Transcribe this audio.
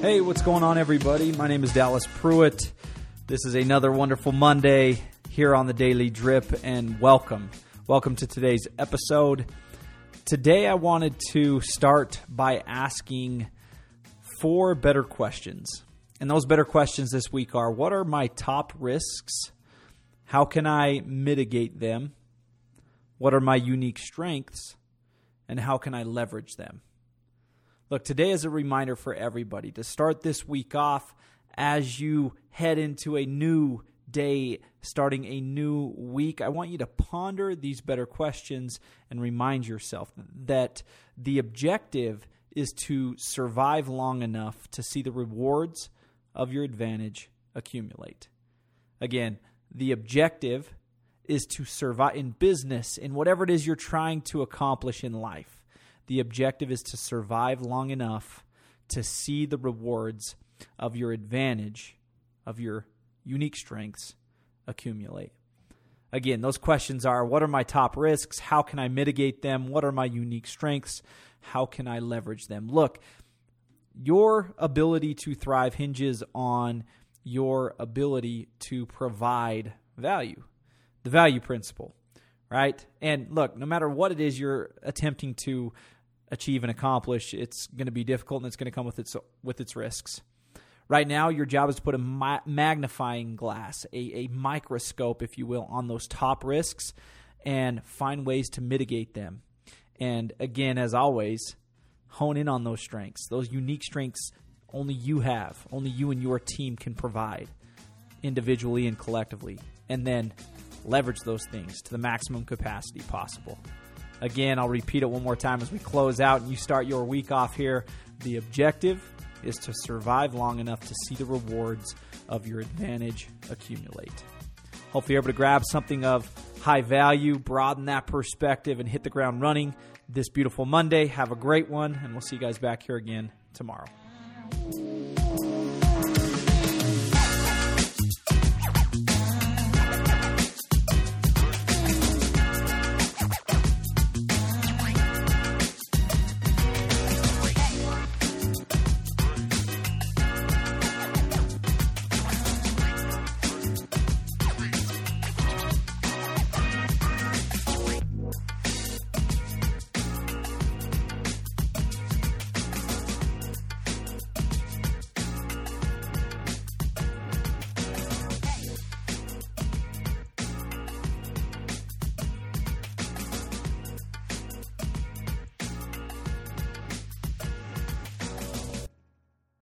Hey, what's going on, everybody? My name is Dallas Pruitt. This is another wonderful Monday here on the Daily Drip, and welcome. Welcome to today's episode. Today, I wanted to start by asking four better questions. And those better questions this week are What are my top risks? How can I mitigate them? What are my unique strengths? And how can I leverage them? Look, today is a reminder for everybody to start this week off as you head into a new day, starting a new week. I want you to ponder these better questions and remind yourself that the objective is to survive long enough to see the rewards of your advantage accumulate. Again, the objective is to survive in business, in whatever it is you're trying to accomplish in life the objective is to survive long enough to see the rewards of your advantage, of your unique strengths accumulate. Again, those questions are what are my top risks? How can I mitigate them? What are my unique strengths? How can I leverage them? Look, your ability to thrive hinges on your ability to provide value, the value principle, right? And look, no matter what it is you're attempting to achieve and accomplish, it's going to be difficult and it's going to come with its with its risks. Right now, your job is to put a magnifying glass, a, a microscope, if you will, on those top risks and find ways to mitigate them. And again, as always, hone in on those strengths, those unique strengths only you have, only you and your team can provide individually and collectively. And then leverage those things to the maximum capacity possible. Again, I'll repeat it one more time as we close out and you start your week off here. The objective is to survive long enough to see the rewards of your advantage accumulate. Hopefully, you're able to grab something of high value, broaden that perspective, and hit the ground running this beautiful Monday. Have a great one, and we'll see you guys back here again tomorrow.